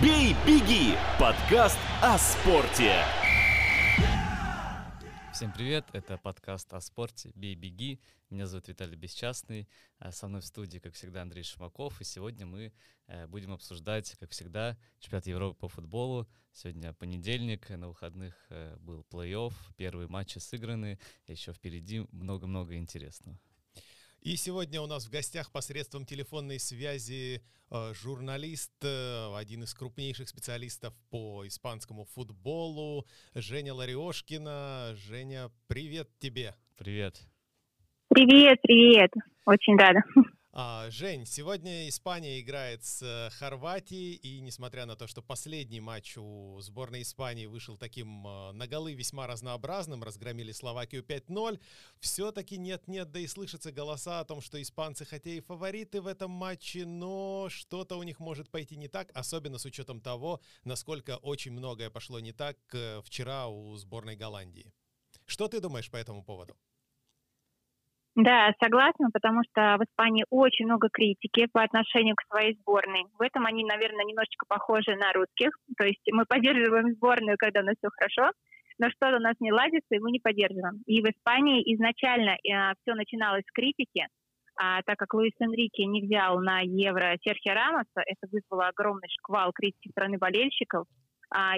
«Бей, беги» – подкаст о спорте. Всем привет, это подкаст о спорте «Бей, беги». Меня зовут Виталий Бесчастный, а со мной в студии, как всегда, Андрей Шимаков. И сегодня мы э, будем обсуждать, как всегда, чемпионат Европы по футболу. Сегодня понедельник, на выходных э, был плей-офф, первые матчи сыграны, еще впереди много-много интересного. И сегодня у нас в гостях посредством телефонной связи э, журналист, э, один из крупнейших специалистов по испанскому футболу, Женя Лариошкина. Женя, привет тебе. Привет. Привет, привет. Очень рада. А, Жень, сегодня Испания играет с э, Хорватией, и несмотря на то, что последний матч у сборной Испании вышел таким э, на голы весьма разнообразным, разгромили Словакию 5-0, все-таки нет-нет, да и слышатся голоса о том, что испанцы хотя и фавориты в этом матче, но что-то у них может пойти не так, особенно с учетом того, насколько очень многое пошло не так э, вчера у сборной Голландии. Что ты думаешь по этому поводу? Да, согласна, потому что в Испании очень много критики по отношению к своей сборной. В этом они, наверное, немножечко похожи на русских. То есть мы поддерживаем сборную, когда у нас все хорошо, но что у нас не ладится, и мы не поддерживаем. И в Испании изначально э, все начиналось с критики, а так как Луис Энрике не взял на Евро Серхио Рамоса, это вызвало огромный шквал критики стороны болельщиков,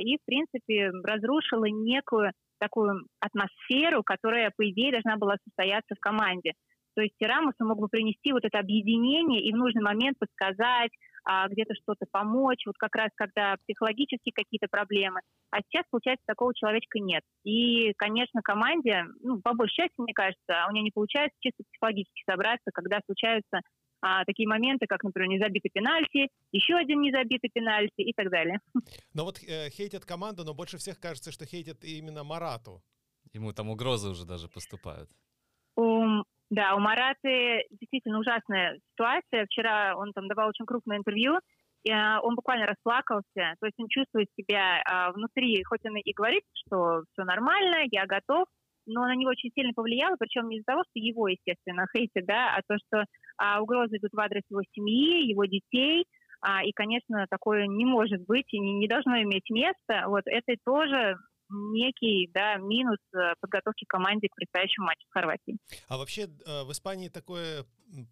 и, в принципе, разрушило некую такую атмосферу, которая, по идее, должна была состояться в команде. То есть Рамос мог бы принести вот это объединение и в нужный момент подсказать, а, где-то что-то помочь, вот как раз когда психологические какие-то проблемы. А сейчас, получается, такого человечка нет. И, конечно, команде, ну, по большей части, мне кажется, у нее не получается чисто психологически собраться, когда случаются а, такие моменты, как, например, незабитый пенальти, еще один незабитый пенальти и так далее. Но вот э, хейтят команду, но больше всех кажется, что хейтят именно Марату. Ему там угрозы уже даже поступают. У, да, у Мараты действительно ужасная ситуация. Вчера он там давал очень крупное интервью, и, а, он буквально расплакался. То есть он чувствует себя а, внутри, хоть он и говорит, что все нормально, я готов, но на него очень сильно повлияло, причем не из-за того, что его, естественно, хейтят, да, а то, что а, угрозы идут в адрес его семьи, его детей, а, и, конечно, такое не может быть и не, не должно иметь места. Вот это тоже некий да, минус э, подготовки команде к предстоящему матчу с Хорватией. А вообще э, в Испании такое,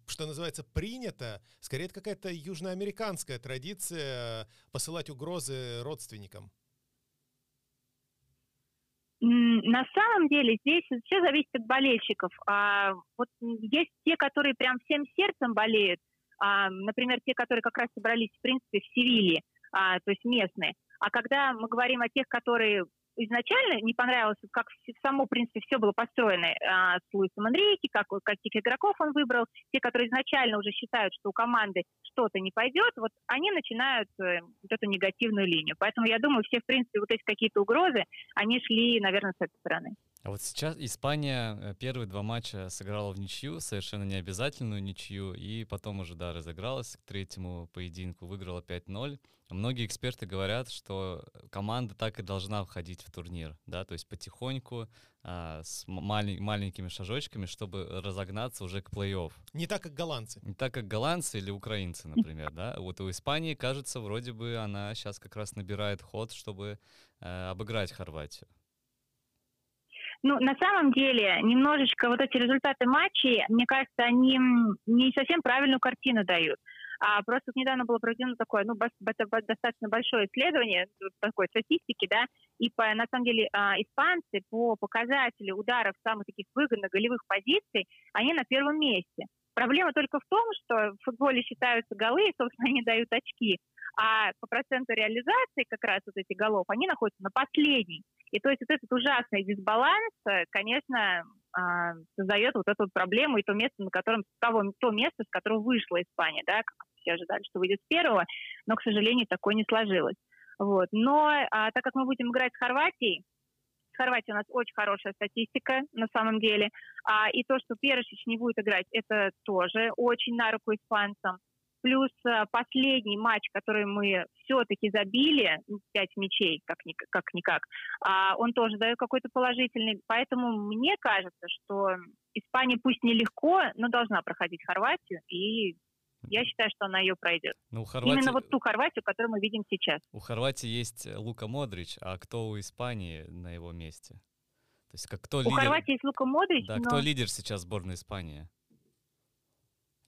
что называется, принято, скорее это какая-то южноамериканская традиция посылать угрозы родственникам. На самом деле здесь все зависит от болельщиков. А, вот есть те, которые прям всем сердцем болеют, а, например, те, которые как раз собрались, в принципе, в Севилье, а, то есть местные. А когда мы говорим о тех, которые изначально не понравилось, как само, в принципе, все было построено а, с Луисом Энрике, как, каких игроков он выбрал. Те, которые изначально уже считают, что у команды что-то не пойдет, вот они начинают э, вот эту негативную линию. Поэтому я думаю, все, в принципе, вот эти какие-то угрозы, они шли, наверное, с этой стороны. А вот сейчас Испания э, первые два матча сыграла в ничью, совершенно необязательную ничью, и потом уже, да, разыгралась к третьему поединку, выиграла 5-0. Многие эксперты говорят, что команда так и должна входить в турнир, да, то есть потихоньку, а, с малень, маленькими шажочками, чтобы разогнаться уже к плей-офф. Не так, как голландцы. Не так, как голландцы или украинцы, например, да. Вот у Испании, кажется, вроде бы она сейчас как раз набирает ход, чтобы э, обыграть Хорватию. Ну, на самом деле, немножечко вот эти результаты матчей, мне кажется, они не совсем правильную картину дают. А просто недавно было проведено такое, ну, достаточно большое исследование такой статистики, да, и по, на самом деле а, испанцы по показателю ударов самых таких выгодных голевых позиций, они на первом месте. Проблема только в том, что в футболе считаются голы, и, собственно, они дают очки, а по проценту реализации как раз вот этих голов они находятся на последней. И то есть вот этот ужасный дисбаланс, э, конечно, а, создает вот эту вот проблему и то место, на котором того, то место, с которого вышла Испания, да, как все ожидали, что выйдет с первого, но, к сожалению, такое не сложилось. Вот. Но а, так как мы будем играть с Хорватией, с Хорватией у нас очень хорошая статистика на самом деле, а, и то, что Перешич не будет играть, это тоже очень на руку испанцам. Плюс э, последний матч, который мы все-таки забили, 5 ну, мячей, как, ни, как никак, а, он тоже дает какой-то положительный. Поэтому мне кажется, что Испания пусть нелегко, но должна проходить Хорватию и Я считаю, что она ее пройдет. Ну, Хорватии... Именно вот ту Хорватию, которую мы видим сейчас. У Хорватии есть Лука Модрич, а кто у Испании на его месте? То есть как кто у лидер... Хорватии есть Лука Модрич, Да, но... кто лидер сейчас сборной Испании?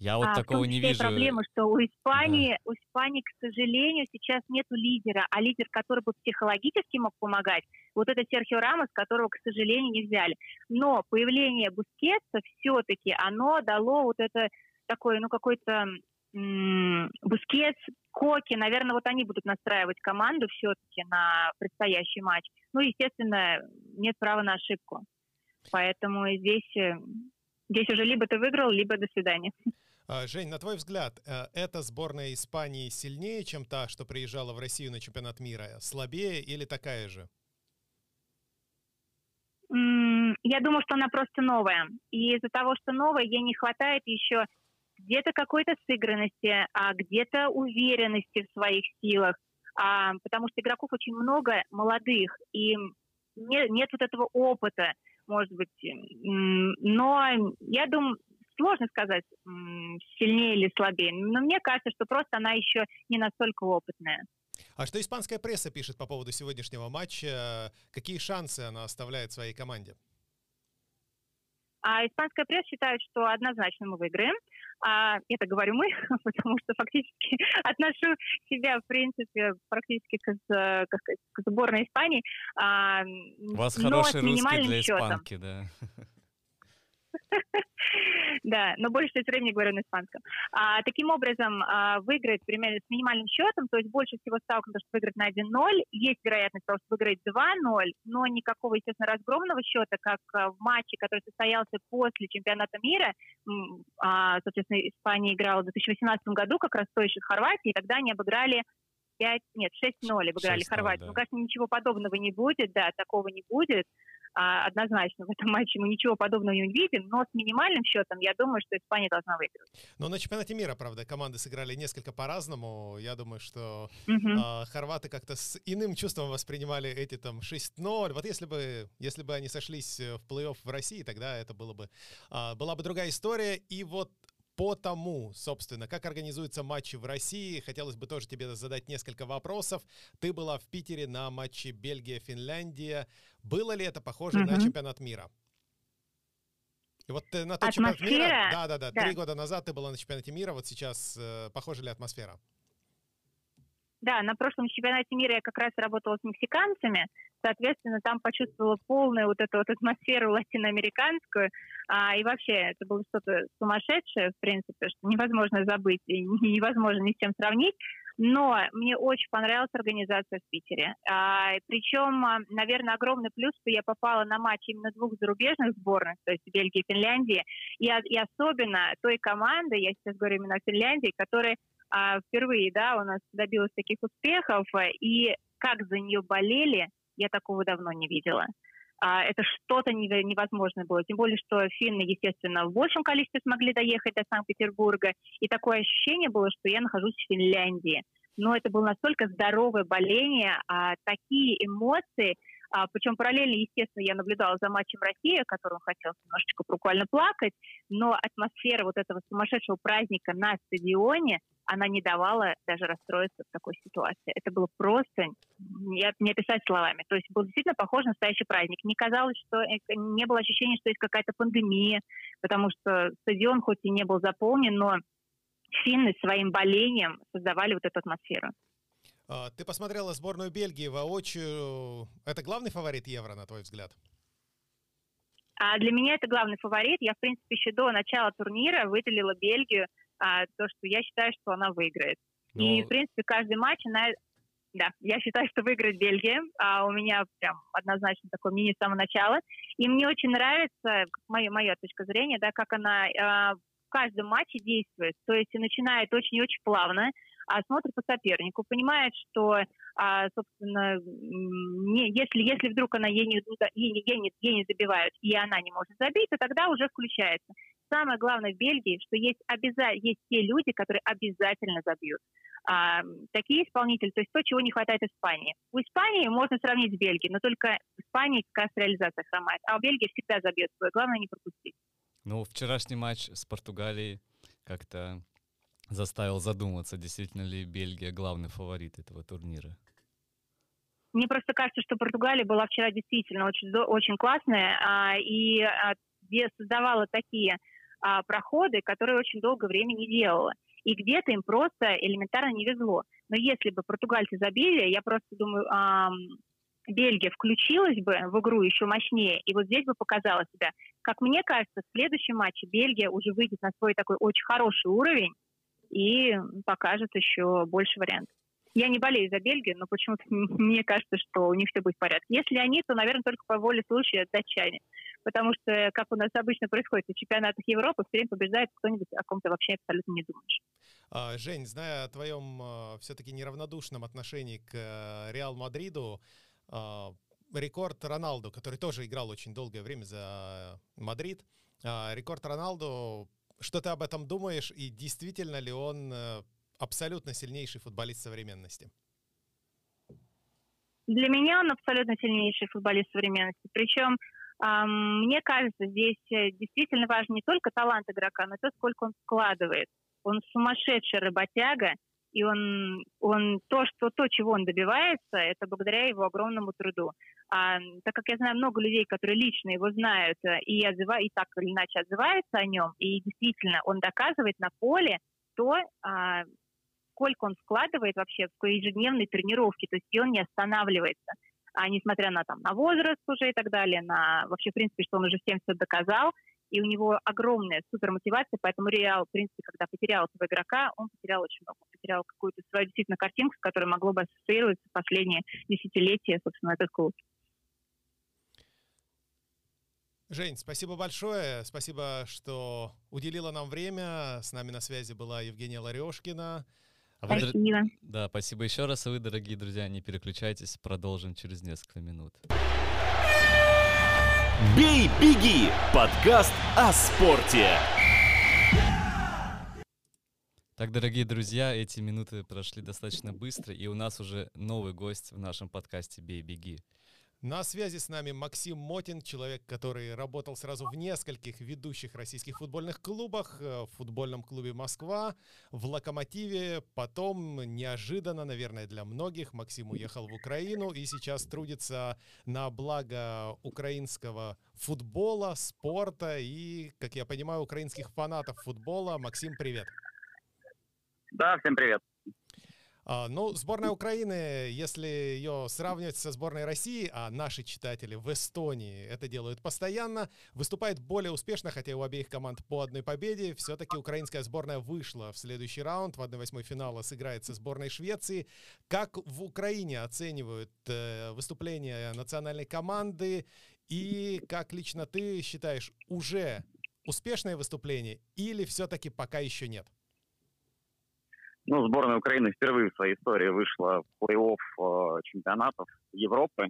Я вот а, такого не вижу. проблема, что у Испании, у Испании, к сожалению, сейчас нету лидера, а лидер, который бы психологически мог помогать, вот это Серхио Рамос, которого, к сожалению, не взяли. Но появление Бускетса все-таки, оно дало вот это такое, ну, какой-то Бускетс, Коки, наверное, вот они будут настраивать команду все-таки на предстоящий матч. Ну, естественно, нет права на ошибку. Поэтому здесь, э, здесь уже либо ты выиграл, либо до свидания. А, Жень, на твой взгляд, э, эта сборная Испании сильнее, чем та, что приезжала в Россию на чемпионат мира? Слабее или такая же? Я думаю, что она просто новая. И из-за того, что новая, ей не хватает еще где-то какой-то сыгранности, а где-то уверенности в своих силах, а, потому что игроков очень много молодых, и нет, нет вот этого опыта, может быть. Но я думаю, сложно сказать, сильнее или слабее. Но мне кажется, что просто она еще не настолько опытная. А что испанская пресса пишет по поводу сегодняшнего матча? Какие шансы она оставляет своей команде? А испанская пресса считает, что однозначно мы выиграем. А это говорю мы, потому что фактически отношу себя, в принципе, практически к, к, к сборной Испании. А, У вас хороший русский для испанки, счетом. да. Да, но больше часть времени говорю на испанском. А, таким образом, а, выиграть примерно с минимальным счетом, то есть больше всего ставок на то, что выиграть на 1-0. Есть вероятность того, что выиграть 2-0, но никакого, естественно, разгромного счета, как а, в матче, который состоялся после чемпионата мира. А, соответственно, Испания играла в 2018 году как раз с той же Хорватией, и тогда они обыграли 5, нет, 6-0 обыграли Хорватию. Да. Ну, кажется, ничего подобного не будет, да, такого не будет а, однозначно в этом матче мы ничего подобного не увидим, но с минимальным счетом я думаю, что Испания должна выиграть. Но на чемпионате мира, правда, команды сыграли несколько по-разному. Я думаю, что uh-huh. а, хорваты как-то с иным чувством воспринимали эти там 6-0. Вот если бы, если бы они сошлись в плей-офф в России, тогда это было бы, а, была бы другая история. И вот по тому, собственно, как организуются матчи в России, хотелось бы тоже тебе задать несколько вопросов. Ты была в Питере на матче Бельгия-Финляндия. Было ли это похоже угу. на чемпионат мира? И вот на тот атмосфера, чемпионат мира, да, да, да, три года назад ты была на чемпионате мира, вот сейчас э, похожа ли атмосфера? Да, на прошлом чемпионате мира я как раз работала с мексиканцами, соответственно, там почувствовала полную вот эту вот атмосферу латиноамериканскую, а, и вообще это было что-то сумасшедшее, в принципе, что невозможно забыть и невозможно ни с чем сравнить. Но мне очень понравилась организация в Питере. А, причем, а, наверное, огромный плюс, что я попала на матч именно двух зарубежных сборных, то есть Бельгии и Финляндии, и, и особенно той команды, я сейчас говорю именно о Финляндии, которая а, впервые, да, у нас добилась таких успехов, и как за нее болели, я такого давно не видела. А, это что-то невозможное было. Тем более, что финны, естественно, в большем количестве смогли доехать до Санкт-Петербурга. И такое ощущение было, что я нахожусь в Финляндии. Но это было настолько здоровое боление, а такие эмоции – а, причем параллельно, естественно, я наблюдала за матчем России, которому хотелось немножечко буквально плакать, но атмосфера вот этого сумасшедшего праздника на стадионе, она не давала даже расстроиться в такой ситуации. Это было просто не, не описать словами. То есть был действительно похож на настоящий праздник. Не казалось, что э, не было ощущения, что есть какая-то пандемия, потому что стадион хоть и не был заполнен, но финны своим болением создавали вот эту атмосферу. А, ты посмотрела сборную Бельгии воочию. Это главный фаворит Евро, на твой взгляд? А для меня это главный фаворит. Я, в принципе, еще до начала турнира выделила Бельгию, а, то, что я считаю, что она выиграет. Но... И, ну, в принципе, каждый матч она... Да, я считаю, что выиграет Бельгия. А у меня прям однозначно такое мнение с самого начала. И мне очень нравится, моя, моя точка зрения, да, как она а, в каждом матче действует. То есть начинает очень-очень плавно, а смотрит по сопернику, понимает, что, а, собственно, не, если, если вдруг она ей не, ей, ей, не, ей не забивают, и она не может забить, то тогда уже включается. Самое главное в Бельгии, что есть, обяза- есть те люди, которые обязательно забьют. А, такие исполнители, то есть то, чего не хватает Испании. У Испании можно сравнить с Бельгией, но только в Испании как раз реализация хромает, а у Бельгии всегда забьет свой. Главное не пропустить. Ну, вчерашний матч с Португалией как-то заставил задуматься, действительно ли Бельгия главный фаворит этого турнира? Мне просто кажется, что Португалия была вчера действительно очень, очень классная а, и а, создавала такие а, проходы, которые очень долгое время не делала. И где-то им просто элементарно не везло. Но если бы португальцы забили, я просто думаю, а, Бельгия включилась бы в игру еще мощнее, и вот здесь бы показала себя. Как мне кажется, в следующем матче Бельгия уже выйдет на свой такой очень хороший уровень и покажет еще больше вариантов. Я не болею за Бельгию, но почему-то мне кажется, что у них все будет в порядке. Если они, то, наверное, только по воле случая датчане. Потому что, как у нас обычно происходит в чемпионатах Европы, все время побеждает кто-нибудь, о ком ты вообще абсолютно не думаешь. А, Жень, зная о твоем а, все-таки неравнодушном отношении к э, Реал Мадриду, а, рекорд Роналду, который тоже играл очень долгое время за Мадрид, рекорд Роналду, что ты об этом думаешь и действительно ли он э, абсолютно сильнейший футболист современности? Для меня он абсолютно сильнейший футболист современности. Причем мне кажется, здесь э, действительно важен не только талант игрока, но и то, сколько он вкладывает. Он сумасшедший работяга, и он, он то, что, то, чего он добивается, это благодаря его огромному труду. А, так как я знаю много людей, которые лично его знают э, и, отзыва, и так или иначе отзываются о нем, и действительно он доказывает на поле то, а, сколько он вкладывает вообще в ежедневные тренировки, то есть и он не останавливается. А несмотря на, там, на возраст уже и так далее, на вообще, в принципе, что он уже всем все доказал, и у него огромная супермотивация, поэтому Реал, в принципе, когда потерял своего игрока, он потерял очень много. Потерял какую-то свою действительно картинку, с которой могло бы ассоциироваться последние десятилетия, собственно, этот клуб. Жень, спасибо большое. Спасибо, что уделила нам время. С нами на связи была Евгения Ларешкина. А вы, спасибо. Да, спасибо еще раз. А вы, дорогие друзья, не переключайтесь. Продолжим через несколько минут. «Бей, беги» — подкаст о спорте. Так, дорогие друзья, эти минуты прошли достаточно быстро, и у нас уже новый гость в нашем подкасте «Бей, беги». На связи с нами Максим Мотин, человек, который работал сразу в нескольких ведущих российских футбольных клубах, э, в футбольном клубе «Москва», в «Локомотиве». Потом, неожиданно, наверное, для многих, Максим уехал в Украину и сейчас трудится на благо украинского футбола, спорта и, как я понимаю, украинских фанатов футбола. Максим, привет. Да, всем привет. А, ну, сборная Украины, если ее сравнивать со сборной России, а наши читатели в Эстонии это делают постоянно, выступает более успешно, хотя у обеих команд по одной победе. Все-таки украинская сборная вышла в следующий раунд, в 1-8 финала сыграет со сборной Швеции. Как в Украине оценивают э, выступление национальной команды и как лично ты считаешь, уже успешное выступление или все-таки пока еще нет? Ну, сборная Украины впервые в своей истории вышла в плей-офф э, чемпионатов Европы.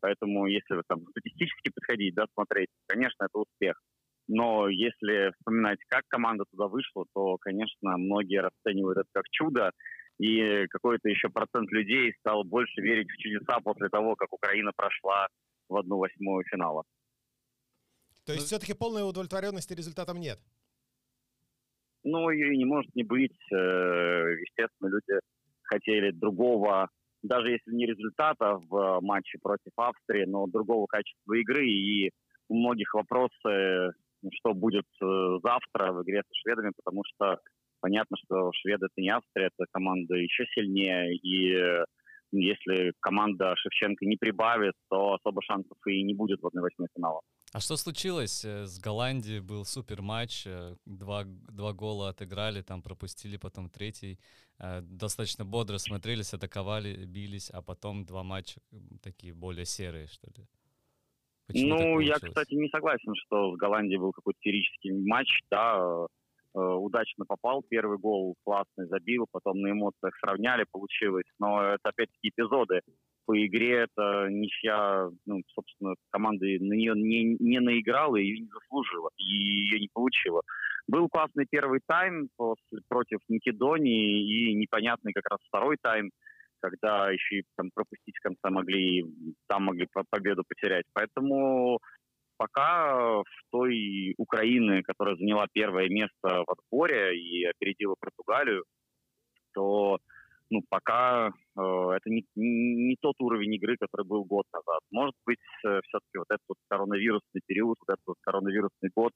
Поэтому, если там статистически подходить, да, смотреть, конечно, это успех. Но если вспоминать, как команда туда вышла, то, конечно, многие расценивают это как чудо. И какой-то еще процент людей стал больше верить в чудеса после того, как Украина прошла в одну восьмую финала. То есть все-таки полной удовлетворенности результатом нет? Ну, ее не может не быть. Э, естественно, люди хотели другого, даже если не результата в матче против Австрии, но другого качества игры. И у многих вопросы, что будет э, завтра в игре со шведами, потому что понятно, что шведы это не Австрия, это команда еще сильнее. И э, если команда Шевченко не прибавит, то особо шансов и не будет в 1-8 финала. А что случилось? Э, с Голландией был супер матч, э, два, два гола отыграли, там пропустили, потом третий. Э, достаточно бодро смотрелись, атаковали, бились, а потом два матча такие более серые, что ли. Почему ну, я, кстати, не согласен, что с Голландией был какой-то феерический матч, да, удачно попал, первый гол классный забил, потом на эмоциях сравняли, получилось, но это опять-таки эпизоды по игре это ничья, ну, собственно, команда на нее не, не наиграла и не заслужила, и ее не получила. Был классный первый тайм против Македонии и непонятный как раз второй тайм, когда еще и там пропустить в конце могли, там могли победу потерять. Поэтому пока в той Украины, которая заняла первое место в отборе и опередила Португалию, то ну, пока э, это не, не тот уровень игры, который был год назад. Может быть, э, все-таки вот этот вот коронавирусный период, вот этот вот коронавирусный год,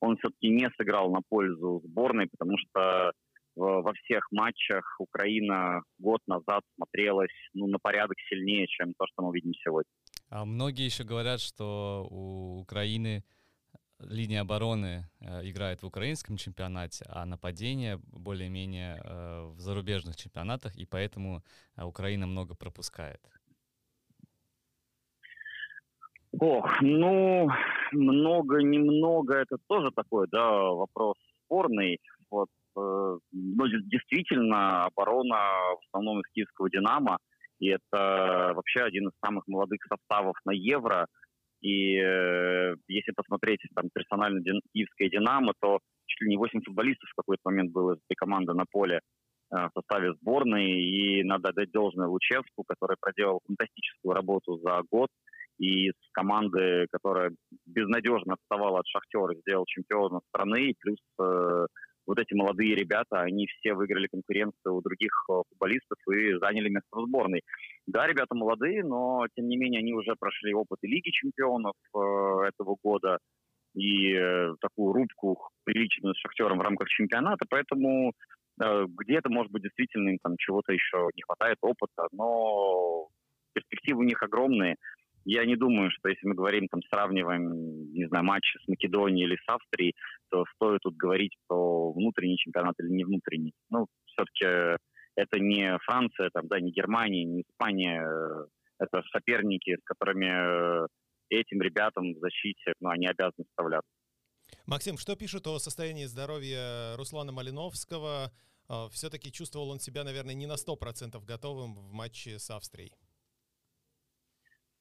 он все-таки не сыграл на пользу сборной, потому что во всех матчах Украина год назад смотрелась ну, на порядок сильнее, чем то, что мы видим сегодня. А многие еще говорят, что у Украины линия обороны э, играет в украинском чемпионате, а нападение более-менее э, в зарубежных чемпионатах, и поэтому э, Украина много пропускает. Ох, ну, много-немного, это тоже такой, да, вопрос спорный. Вот, э, ну, действительно, оборона в основном из киевского «Динамо», и это вообще один из самых молодых составов на Евро – и э, если посмотреть там персонально Дин, киевское «Динамо», то чуть ли не 8 футболистов в какой-то момент было из этой команды на поле э, в составе сборной. И надо отдать должное Лучевску, который проделал фантастическую работу за год. И с команды, которая безнадежно отставала от «Шахтера», сделал чемпиона страны. И плюс э, вот эти молодые ребята, они все выиграли конкуренцию у других э, футболистов и заняли место в сборной. Да, ребята молодые, но тем не менее они уже прошли опыт и Лиги чемпионов э, этого года и э, такую рубку приличную с Шахтером в рамках чемпионата, поэтому где-то, может быть, действительно им там чего-то еще не хватает опыта, но перспективы у них огромные. Я не думаю, что если мы говорим, там, сравниваем, не знаю, матчи с Македонией или с Австрией, стоит тут говорить про внутренний чемпионат или не внутренний. Ну, все-таки это не Франция, там, да, не Германия, не Испания. Это соперники, с которыми этим ребятам в защите, ну, они обязаны справляться. Максим, что пишут о состоянии здоровья Руслана Малиновского? А, Все-таки чувствовал он себя, наверное, не на 100% готовым в матче с Австрией.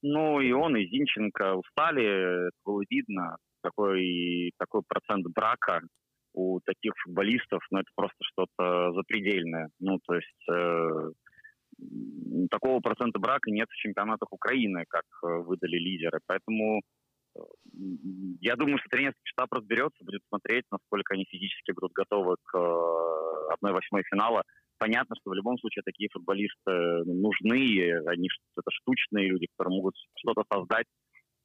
Ну, и он, и Зинченко устали, это было видно. Такой, такой процент брака у таких футболистов, ну, это просто что-то запредельное. Ну, то есть э, такого процента брака нет в чемпионатах Украины, как э, выдали лидеры. Поэтому э, я думаю, что тренерский штаб разберется, будет смотреть, насколько они физически будут готовы к 1-8 э, финала понятно, что в любом случае такие футболисты нужны, они это штучные люди, которые могут что-то создать.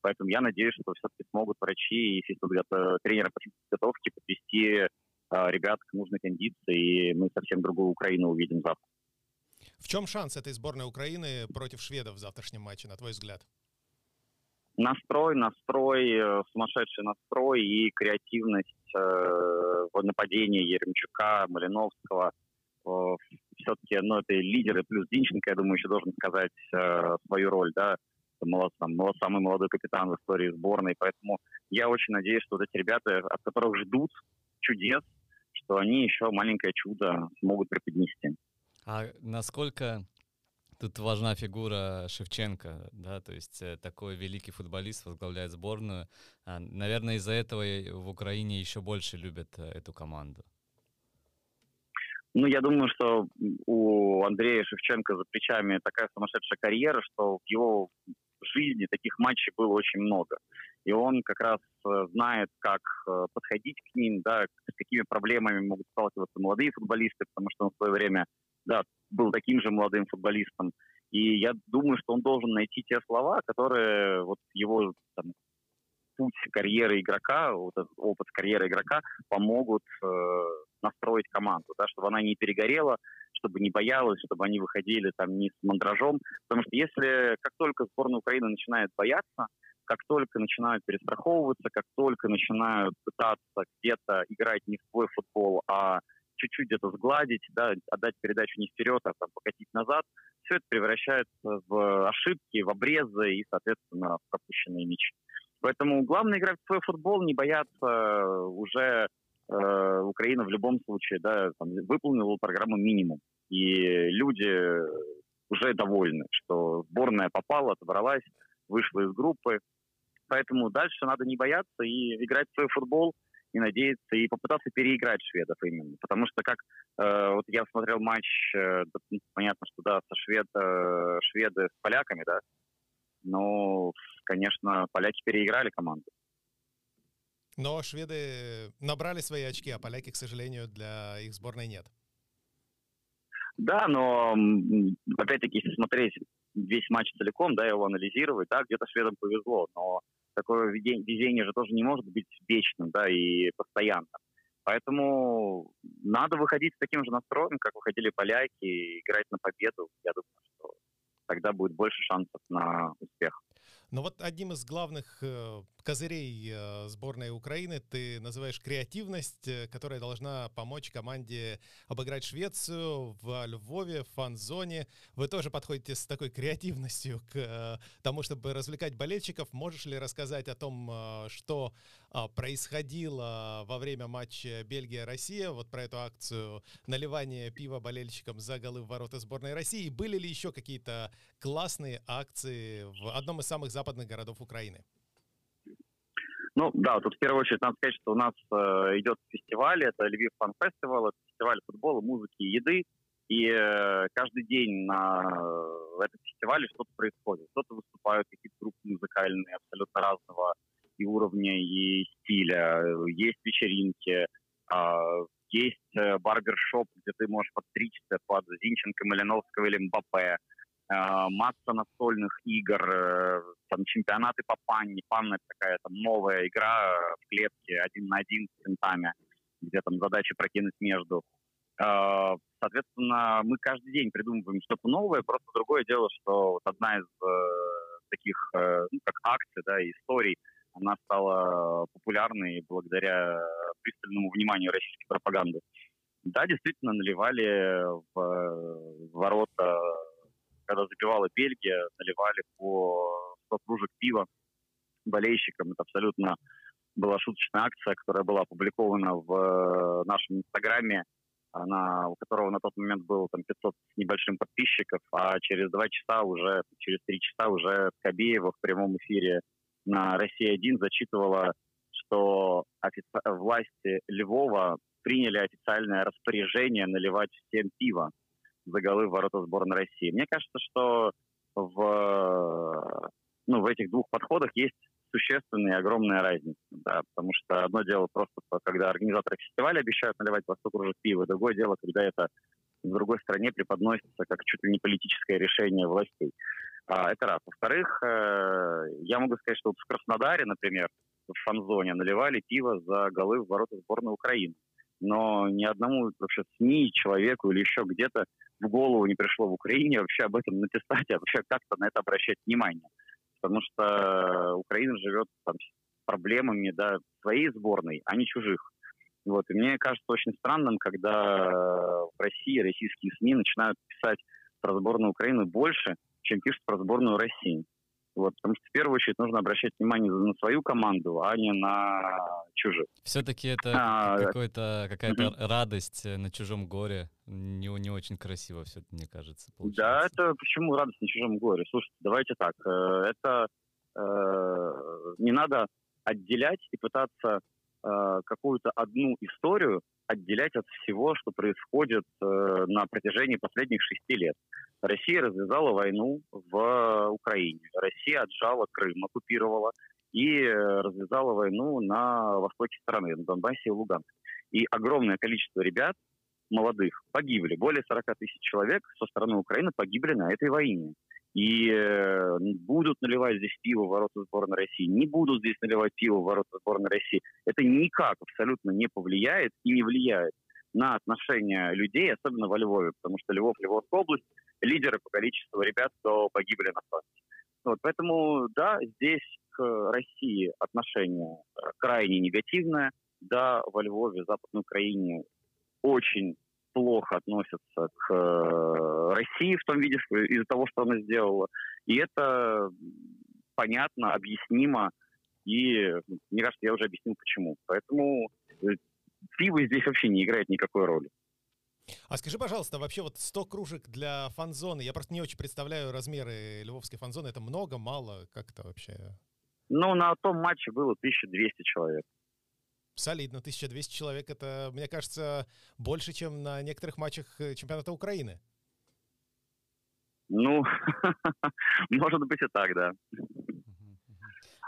Поэтому я надеюсь, что все-таки смогут врачи и тренеры по подготовке подвести а, ребят к нужной кондиции, и мы совсем другую Украину увидим завтра. В чем шанс этой сборной Украины против шведов в завтрашнем матче, на твой взгляд? Настрой, настрой, э, сумасшедший настрой и креативность э, в нападении Еремчука, Малиновского – Э, все-таки, ну, это лидеры, плюс Динченко, я думаю, еще должен сказать э, свою роль, да, молод, там, молод, самый молодой капитан в истории сборной, поэтому я очень надеюсь, что вот эти ребята, от которых ждут чудес, что они еще маленькое чудо смогут преподнести. А насколько тут важна фигура Шевченко, да, то есть э, такой великий футболист возглавляет сборную. А, наверное, из-за этого в Украине еще больше любят э, эту команду. Ну, я думаю, что у Андрея Шевченко за плечами такая сумасшедшая карьера, что в его жизни таких матчей было очень много. И он как раз э, знает, как э, подходить к ним, да, с какими проблемами могут сталкиваться молодые футболисты, потому что он в свое время да, был таким же молодым футболистом. И я думаю, что он должен найти те слова, которые вот его там, путь карьеры игрока, вот этот опыт карьеры игрока помогут э, настроить команду, да, чтобы она не перегорела, чтобы не боялась, чтобы они выходили там не с мандражом. Потому что если как только сборная Украины начинает бояться, как только начинают перестраховываться, как только начинают пытаться где-то играть не в свой футбол, а чуть-чуть где-то сгладить, да, отдать передачу не вперед, а там, покатить назад, все это превращается в ошибки, в обрезы и, соответственно, в пропущенные мячи. Поэтому главное играть в свой футбол, не бояться уже э, Украина в любом случае да, там, выполнила программу минимум. И люди уже довольны, что сборная попала, отобралась, вышла из группы. Поэтому дальше надо не бояться и играть в свой футбол, и надеяться, и попытаться переиграть шведов именно. Потому что как э, вот я смотрел матч, э, понятно, что да, со швед, э, шведы с поляками, да, но, конечно, поляки переиграли команду. Но шведы набрали свои очки, а поляки, к сожалению, для их сборной нет. Да, но опять-таки, если смотреть весь матч целиком, да, его анализировать, да, где-то шведам повезло, но такое везение же тоже не может быть вечным, да, и постоянно. Поэтому надо выходить с таким же настроем, как выходили поляки, играть на победу. Я думаю, что тогда будет больше шансов на успех. Но вот одним из главных э, козырей э, сборной Украины ты называешь креативность, э, которая должна помочь команде обыграть Швецию в Львове, в фан-зоне. Вы тоже подходите с такой креативностью к тому, чтобы развлекать болельщиков. Можешь ли рассказать о том, что происходило во время матча Бельгия-Россия, вот про эту акцию наливания пива болельщикам за голы в ворота сборной России? Были ли еще какие-то классные акции в одном из самых западных городов Украины? Ну да, тут в первую очередь надо сказать, что у нас э, идет фестиваль, это Львив Фан Фестивал, это фестиваль футбола, музыки и еды. И э, каждый день на э, этом фестивале что-то происходит. Кто-то выступают, какие-то группы музыкальные, абсолютно разного и уровня, и стиля. Есть вечеринки, э, есть э, барбершоп, где ты можешь подстричься под Зинченко, Малиновского или Мбаппе. Э, масса настольных игр, э, там чемпионаты по панне. Панна это такая там новая игра в клетке один на один с центами, где там задача прокинуть между. Э, соответственно, мы каждый день придумываем что-то новое, просто другое дело, что вот одна из таких, ну, как акций, да, историй, она стала популярной благодаря пристальному вниманию российской пропаганды. Да, действительно, наливали в ворота когда забивала Бельгия, наливали по 100 кружек пива болельщикам. Это абсолютно была шуточная акция, которая была опубликована в э, нашем инстаграме, она, у которого на тот момент было там 500 с небольшим подписчиков, а через два часа уже, через три часа уже Скобеева в прямом эфире на «Россия-1» зачитывала, что офици... власти Львова приняли официальное распоряжение наливать всем пиво за голы в ворота сборной России. Мне кажется, что в, ну, в этих двух подходах есть существенная и огромная разница. Да, потому что одно дело просто, когда организаторы фестиваля обещают наливать по 100 кружек пива, другое дело, когда это в другой стране преподносится как чуть ли не политическое решение властей. А, это раз. Во-вторых, э, я могу сказать, что вот в Краснодаре, например, в фан-зоне наливали пиво за голы в ворота сборной Украины. Но ни одному вообще СМИ, человеку или еще где-то в голову не пришло в Украине вообще об этом написать, а вообще как-то на это обращать внимание. Потому что Украина живет там, с проблемами да, своей сборной, а не чужих. Вот. И мне кажется очень странным, когда в России российские СМИ начинают писать про сборную Украины больше, чем пишут про сборную России. Вот, потому что в первую очередь нужно обращать внимание на свою команду, а не на чужих. Все-таки это а, какой-то, какая-то угу. радость на чужом горе. Не, не очень красиво все это, мне кажется, получается. Да, это почему радость на чужом горе? Слушайте, давайте так. Э, это э, не надо отделять и пытаться э, какую-то одну историю отделять от всего, что происходит э, на протяжении последних шести лет. Россия развязала войну в Украине. Россия отжала Крым, оккупировала и э, развязала войну на востоке страны, на Донбассе и Луганске. И огромное количество ребят, молодых, погибли. Более 40 тысяч человек со стороны Украины погибли на этой войне. И э, будут наливать здесь пиво в ворота сборной России, не будут здесь наливать пиво в ворота сборной России. Это никак абсолютно не повлияет и не влияет на отношения людей, особенно во Львове, потому что Львов, Львовская область, лидеры по количеству ребят, кто погибли на фронте. Вот, поэтому, да, здесь к России отношение э, крайне негативное. Да, во Львове, Западной Украине очень плохо относятся к э, России в том виде, из-за того, что она сделала. И это понятно, объяснимо. И мне кажется, я уже объяснил почему. Поэтому э, пиво здесь вообще не играет никакой роли. А скажи, пожалуйста, вообще вот 100 кружек для фан-зоны, я просто не очень представляю размеры львовской фан-зоны, это много, мало, как это вообще? Ну, на том матче было 1200 человек. Солидно, 1200 человек, это, мне кажется, больше, чем на некоторых матчах э, чемпионата Украины. Ну, может быть и так, да.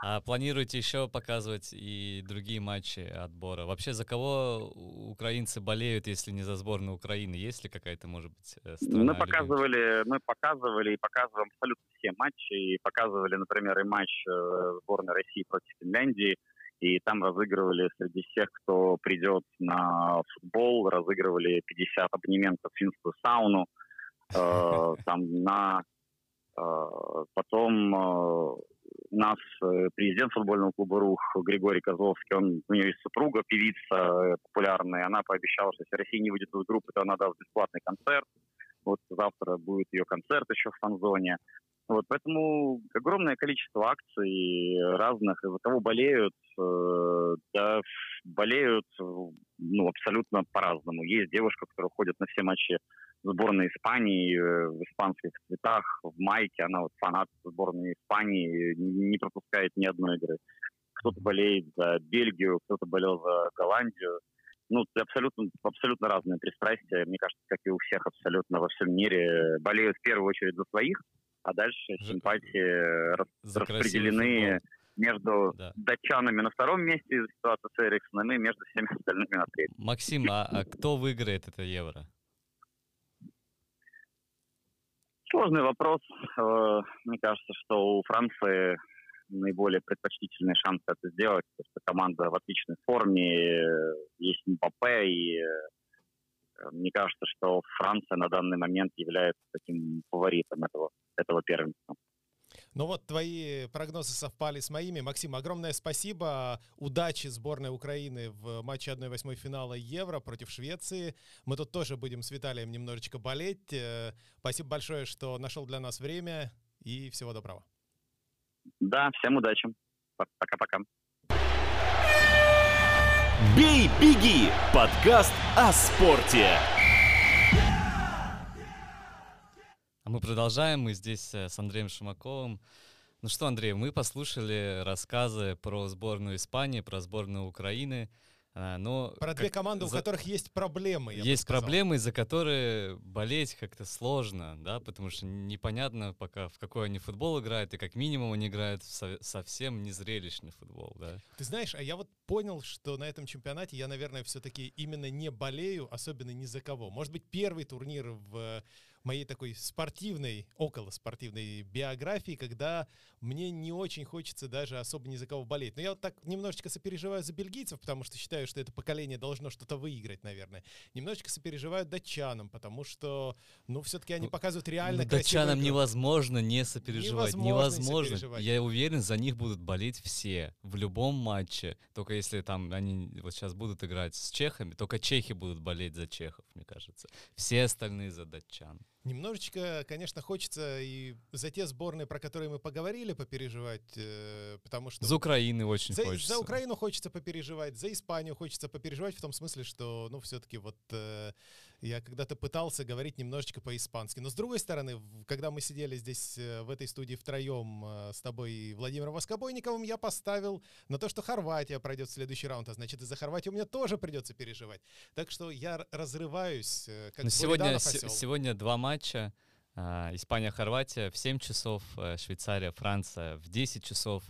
А планируете еще показывать и другие матчи отбора? Вообще, за кого украинцы болеют, если не за сборную Украины? Есть ли какая-то, может быть, э, страна? Мы показывали, мы показывали и показываем абсолютно все матчи. И показывали, например, и матч э, сборной России против Финляндии. И там разыгрывали среди всех, кто придет на футбол, разыгрывали 50 абонементов в финскую сауну. Э, там на потом у нас э, президент футбольного клуба «Рух» Григорий Козловский, он, у него есть супруга, певица э, популярная, она пообещала, что если Россия не выйдет из группы, то она даст бесплатный концерт. Вот завтра будет ее концерт еще в фан-зоне. Вот, поэтому огромное количество акций разных, из-за кого болеют, э, да, болеют ну, абсолютно по-разному. Есть девушка, которая ходит на все матчи сборной Испании э, в испанских цветах, в майке. Она вот фанат сборной Испании, не пропускает ни одной игры. Кто-то болеет за Бельгию, кто-то болел за Голландию. Ну, абсолютно, абсолютно разные пристрастия. Мне кажется, как и у всех абсолютно во всем мире. Болеют в первую очередь за своих, а дальше симпатии за распределены между да. датчанами на втором месте из ситуации с Эриксоном и между всеми остальными на третьем. Максим, а, а кто выиграет это евро? Сложный вопрос. Э, мне кажется, что у Франции наиболее предпочтительный шанс это сделать, потому что команда в отличной форме, есть Мбаппе, и э, мне кажется, что Франция на данный момент является таким фаворитом этого, этого первенства. Ну вот твои прогнозы совпали с моими. Максим, огромное спасибо. Удачи сборной Украины в матче 1-8 финала Евро против Швеции. Мы тут тоже будем с Виталием немножечко болеть. Э, спасибо большое, что нашел для нас время. И всего доброго. Да, всем удачи. Пока-пока. «Бей, беги» – подкаст о спорте. Мы продолжаем, мы здесь э, с Андреем Шумаковым. Ну что, Андрей, мы послушали рассказы про сборную Испании, про сборную Украины. А, но про две команды, за... у которых есть проблемы. есть проблемы, из-за которые болеть как-то сложно, да, потому что непонятно пока в какой они футбол играют, и как минимум они играют в со- совсем незрелищный футбол, да. Ты знаешь, а я вот понял, что на этом чемпионате я, наверное, все-таки именно не болею, особенно ни за кого. Может быть, первый турнир в моей такой спортивной, около спортивной биографии, когда мне не очень хочется даже особо ни за кого болеть. Но я вот так немножечко сопереживаю за бельгийцев, потому что считаю, что это поколение должно что-то выиграть, наверное. Немножечко сопереживаю датчанам, потому что, ну, все-таки они ну, показывают реально ну, Датчанам игру. невозможно не сопереживать. Невозможно. невозможно. Сопереживать. Я уверен, за них будут болеть все в любом матче. Только если там они вот сейчас будут играть с чехами, только чехи будут болеть за чехов, мне кажется. Все остальные за датчан. Немножечко, конечно, хочется и за те сборные, про которые мы поговорили, попереживать, э, потому что... За Украину очень за, хочется. За Украину хочется попереживать, за Испанию хочется попереживать в том смысле, что, ну, все-таки вот э, я когда-то пытался говорить немножечко по-испански. Но с другой стороны, когда мы сидели здесь э, в этой студии втроем э, с тобой и Владимиром Воскобойниковым, я поставил на то, что Хорватия пройдет в следующий раунд, а значит, из-за Хорватии у меня тоже придется переживать. Так что я разрываюсь, э, как Но сегодня, сегодня два матча. А, Испания-Хорватия в 7 часов, Швейцария-Франция в 10 часов.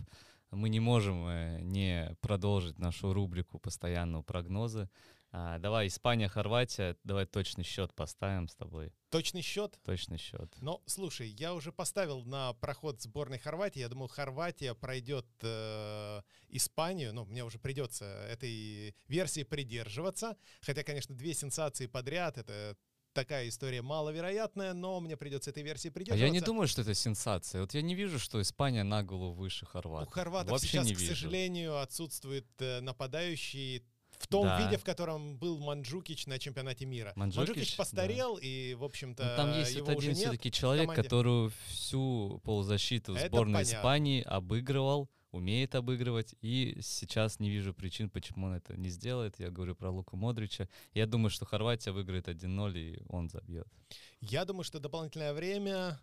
Мы не можем не продолжить нашу рубрику постоянного прогноза. А, давай, Испания, Хорватия, давай точный счет поставим с тобой. Точный счет? Точный счет. Ну, слушай, я уже поставил на проход сборной Хорватии. Я думаю, Хорватия пройдет э, Испанию. Ну, мне уже придется этой версии придерживаться. Хотя, конечно, две сенсации подряд это такая история маловероятная, но мне придется этой версии придерживаться. А я не думаю, что это сенсация. Вот я не вижу, что Испания на голову выше Хорватии. У хорватов Вообще сейчас, не вижу. к сожалению, отсутствует э, нападающий в том да. виде, в котором был Манджукич на чемпионате мира. Манджукич, Манджукич постарел, да. и, в общем-то, Но там есть вот один все-таки человек, который всю полузащиту Это сборной понятно. Испании обыгрывал, умеет обыгрывать, и сейчас не вижу причин, почему он это не сделает. Я говорю про Луку Модрича. Я думаю, что Хорватия выиграет 1-0, и он забьет. Я думаю, что дополнительное время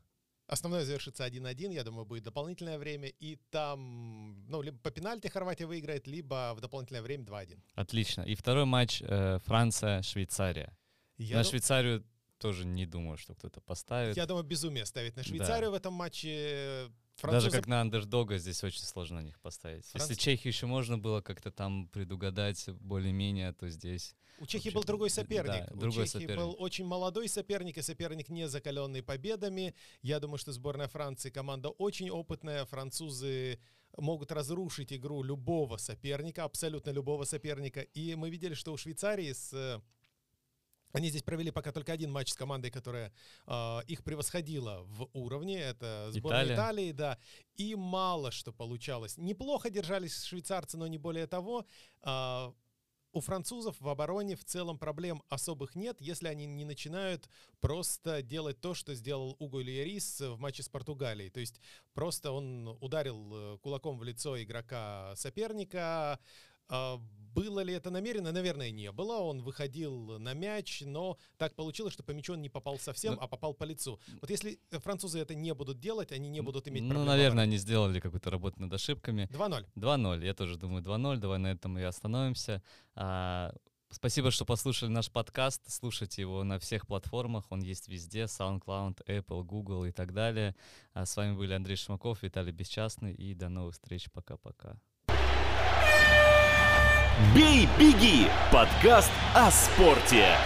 Основное завершится 1-1, я думаю, будет дополнительное время, и там, ну, либо по пенальти Хорватия выиграет, либо в дополнительное время 2-1. Отлично. И второй матч э, Франция-Швейцария. Я на дум... Швейцарию тоже не думаю, что кто-то поставит. Я думаю, безумие ставить на Швейцарию да. в этом матче. Французы... Даже как на андердога здесь очень сложно на них поставить. Франц... Если Чехию еще можно было как-то там предугадать более-менее, то здесь... У Чехии был другой соперник. Да, У другой Чехии соперник. был очень молодой соперник, и соперник не закаленный победами. Я думаю, что сборная Франции команда очень опытная. Французы могут разрушить игру любого соперника, абсолютно любого соперника. И мы видели, что у Швейцарии с они здесь провели пока только один матч с командой, которая э, их превосходила в уровне. Это сборная Италия. Италии, да. И мало что получалось. Неплохо держались швейцарцы, но не более того. Э, у французов в обороне в целом проблем особых нет, если они не начинают просто делать то, что сделал Уго Льерис в матче с Португалией. То есть просто он ударил э, кулаком в лицо игрока соперника, было ли это намеренно? Наверное, не было. Он выходил на мяч, но так получилось, что по мячу он не попал совсем, но... Ну, а попал по лицу. Вот если французы это не будут делать, они не будут иметь Ну, наверное, они сделали какую-то работу над ошибками. 2-0. 2-0. Я тоже думаю 2-0. Давай на этом и остановимся. А, спасибо, что послушали наш подкаст. Слушайте его на всех платформах. Он есть везде. SoundCloud, Apple, Google и так далее. А с вами были Андрей Шмаков, Виталий Бесчастный. И до новых встреч. Пока-пока. «Бей, беги» – подкаст о спорте.